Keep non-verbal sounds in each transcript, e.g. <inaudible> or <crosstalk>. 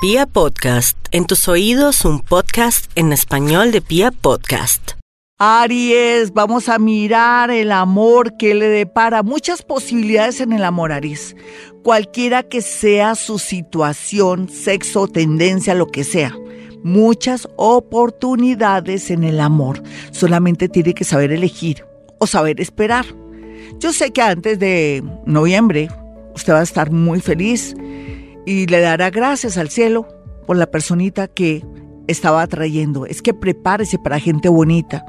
Pia Podcast, en tus oídos un podcast en español de Pia Podcast. Aries, vamos a mirar el amor que le depara muchas posibilidades en el amor, Aries. Cualquiera que sea su situación, sexo, tendencia, lo que sea. Muchas oportunidades en el amor. Solamente tiene que saber elegir o saber esperar. Yo sé que antes de noviembre usted va a estar muy feliz y le dará gracias al cielo por la personita que estaba atrayendo. Es que prepárese para gente bonita.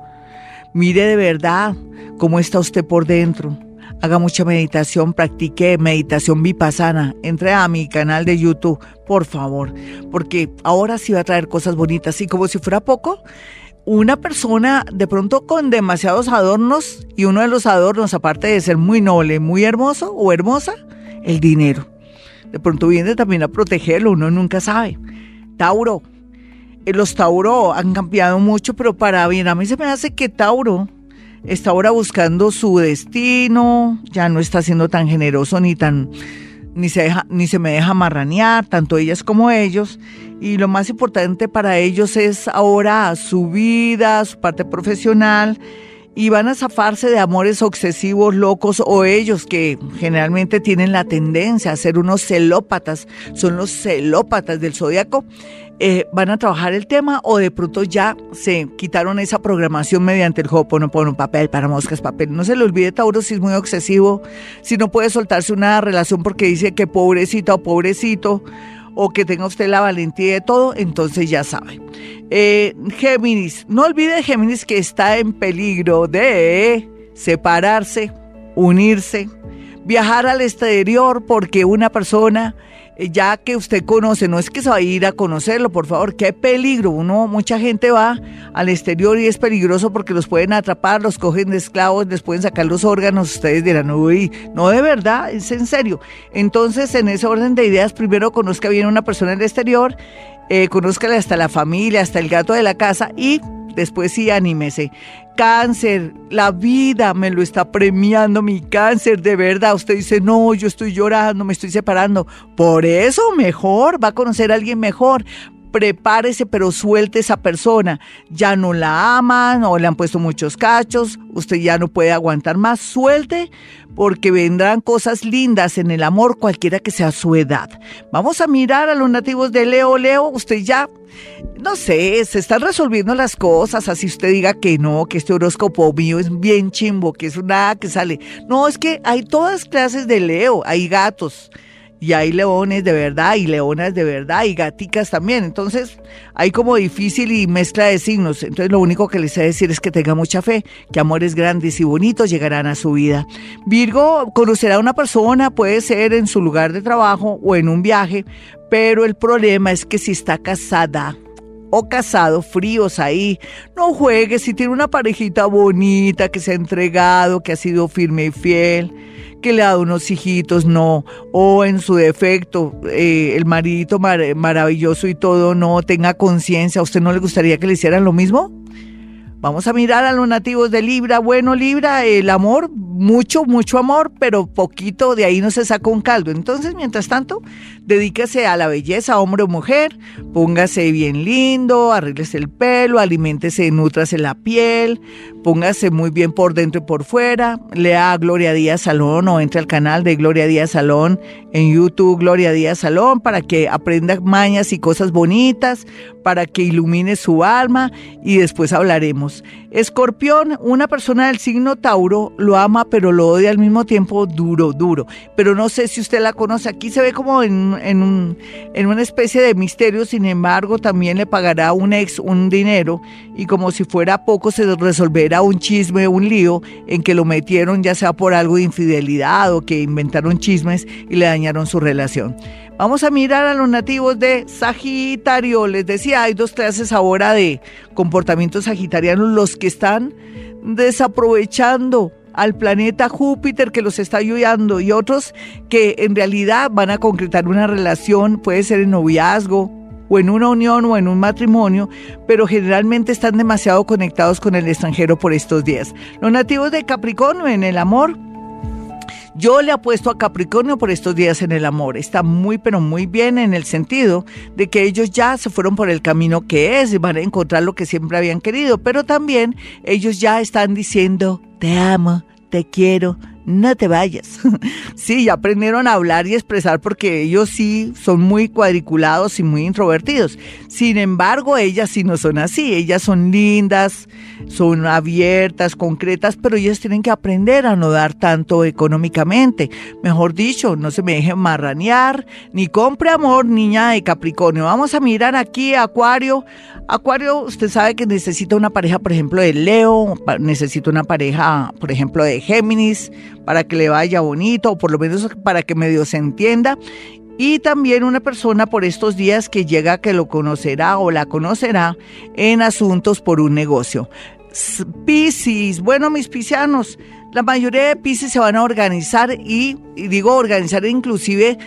Mire de verdad cómo está usted por dentro. Haga mucha meditación, practique meditación vipassana. Entre a mi canal de YouTube, por favor, porque ahora sí va a traer cosas bonitas. Y como si fuera poco, una persona de pronto con demasiados adornos y uno de los adornos, aparte de ser muy noble, muy hermoso o hermosa, el dinero de pronto viene también a protegerlo, uno nunca sabe. Tauro, eh, los Tauro han cambiado mucho, pero para bien, a mí se me hace que Tauro está ahora buscando su destino, ya no está siendo tan generoso ni tan ni se deja, ni se me deja marranear, tanto ellas como ellos. Y lo más importante para ellos es ahora su vida, su parte profesional y van a zafarse de amores obsesivos, locos o ellos que generalmente tienen la tendencia a ser unos celópatas, son los celópatas del zodiaco. Eh, van a trabajar el tema o de pronto ya se quitaron esa programación mediante el un papel para moscas, papel. No se le olvide, Tauro, si es muy obsesivo, si no puede soltarse una relación porque dice que pobrecita o pobrecito, o que tenga usted la valentía de todo, entonces ya sabe. Eh, Géminis, no olvide Géminis que está en peligro de separarse, unirse, viajar al exterior porque una persona eh, ya que usted conoce, no es que se va a ir a conocerlo, por favor, qué peligro. Uno, mucha gente va al exterior y es peligroso porque los pueden atrapar, los cogen de esclavos, les pueden sacar los órganos. Ustedes dirán, uy, no de verdad, es en serio. Entonces, en ese orden de ideas, primero conozca bien a una persona en el exterior, eh, conózcale hasta la familia, hasta el gato de la casa y después sí anímese. Cáncer, la vida me lo está premiando, mi cáncer, de verdad. Usted dice, no, yo estoy llorando, me estoy separando. Por eso mejor, va a conocer a alguien mejor prepárese, pero suelte esa persona. Ya no la aman o le han puesto muchos cachos, usted ya no puede aguantar más. Suelte porque vendrán cosas lindas en el amor, cualquiera que sea su edad. Vamos a mirar a los nativos de Leo. Leo, usted ya, no sé, se están resolviendo las cosas, así usted diga que no, que este horóscopo mío es bien chimbo, que es una que sale. No, es que hay todas clases de Leo, hay gatos y hay leones de verdad y leonas de verdad y gaticas también. Entonces hay como difícil y mezcla de signos. Entonces lo único que les sé decir es que tenga mucha fe, que amores grandes y bonitos llegarán a su vida. Virgo conocerá a una persona, puede ser en su lugar de trabajo o en un viaje, pero el problema es que si está casada, o casado, fríos ahí. No juegue si tiene una parejita bonita, que se ha entregado, que ha sido firme y fiel que le ha dado unos hijitos, no, o en su defecto, eh, el maridito maravilloso y todo, no tenga conciencia, ¿a usted no le gustaría que le hicieran lo mismo? Vamos a mirar a los nativos de Libra. Bueno, Libra, el amor, mucho, mucho amor, pero poquito, de ahí no se saca un caldo. Entonces, mientras tanto, dedíquese a la belleza, hombre o mujer, póngase bien lindo, arréglese el pelo, aliméntese, nutrase la piel, póngase muy bien por dentro y por fuera, lea Gloria Díaz Salón o entre al canal de Gloria Díaz Salón en YouTube, Gloria Díaz Salón, para que aprenda mañas y cosas bonitas, para que ilumine su alma y después hablaremos. Escorpión, una persona del signo Tauro lo ama pero lo odia al mismo tiempo duro, duro. Pero no sé si usted la conoce. Aquí se ve como en, en, un, en una especie de misterio, sin embargo también le pagará un ex un dinero y como si fuera poco se resolverá un chisme, un lío en que lo metieron ya sea por algo de infidelidad o que inventaron chismes y le dañaron su relación. Vamos a mirar a los nativos de Sagitario. Les decía, hay dos clases ahora de comportamientos sagitarianos, los que están desaprovechando al planeta Júpiter que los está ayudando y otros que en realidad van a concretar una relación, puede ser en noviazgo o en una unión o en un matrimonio, pero generalmente están demasiado conectados con el extranjero por estos días. Los nativos de Capricornio en el amor Yo le apuesto a Capricornio por estos días en el amor. Está muy, pero muy bien en el sentido de que ellos ya se fueron por el camino que es y van a encontrar lo que siempre habían querido, pero también ellos ya están diciendo, te amo, te quiero, no te vayas. <laughs> sí, ya aprendieron a hablar y expresar porque ellos sí son muy cuadriculados y muy introvertidos. Sin embargo, ellas sí no son así. Ellas son lindas, son abiertas, concretas, pero ellas tienen que aprender a no dar tanto económicamente. Mejor dicho, no se me dejen marranear, ni compre amor, niña de Capricornio. Vamos a mirar aquí, Acuario. Acuario, usted sabe que necesita una pareja, por ejemplo, de Leo, necesita una pareja, por ejemplo, de Géminis, para que le vaya bonito o por lo menos para que medio se entienda. Y también una persona por estos días que llega que lo conocerá o la conocerá en asuntos por un negocio. Piscis, bueno mis piscianos, la mayoría de Piscis se van a organizar y, y digo organizar inclusive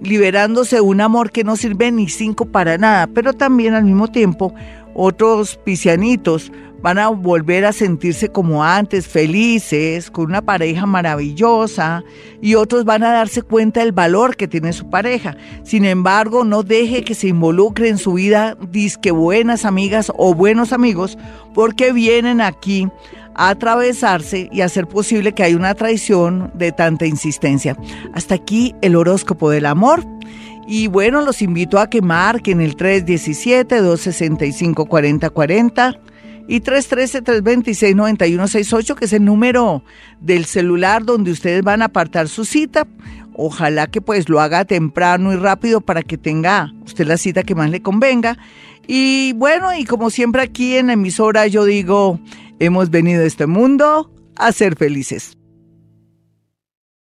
liberándose de un amor que no sirve ni cinco para nada, pero también al mismo tiempo otros piscianitos van a volver a sentirse como antes, felices, con una pareja maravillosa, y otros van a darse cuenta del valor que tiene su pareja. Sin embargo, no deje que se involucre en su vida disque buenas amigas o buenos amigos, porque vienen aquí a atravesarse y hacer posible que haya una traición de tanta insistencia. Hasta aquí el horóscopo del amor. Y bueno, los invito a que marquen el 317-265-4040 y 313-326-9168, que es el número del celular donde ustedes van a apartar su cita. Ojalá que pues lo haga temprano y rápido para que tenga usted la cita que más le convenga. Y bueno, y como siempre aquí en la emisora yo digo, hemos venido a este mundo a ser felices.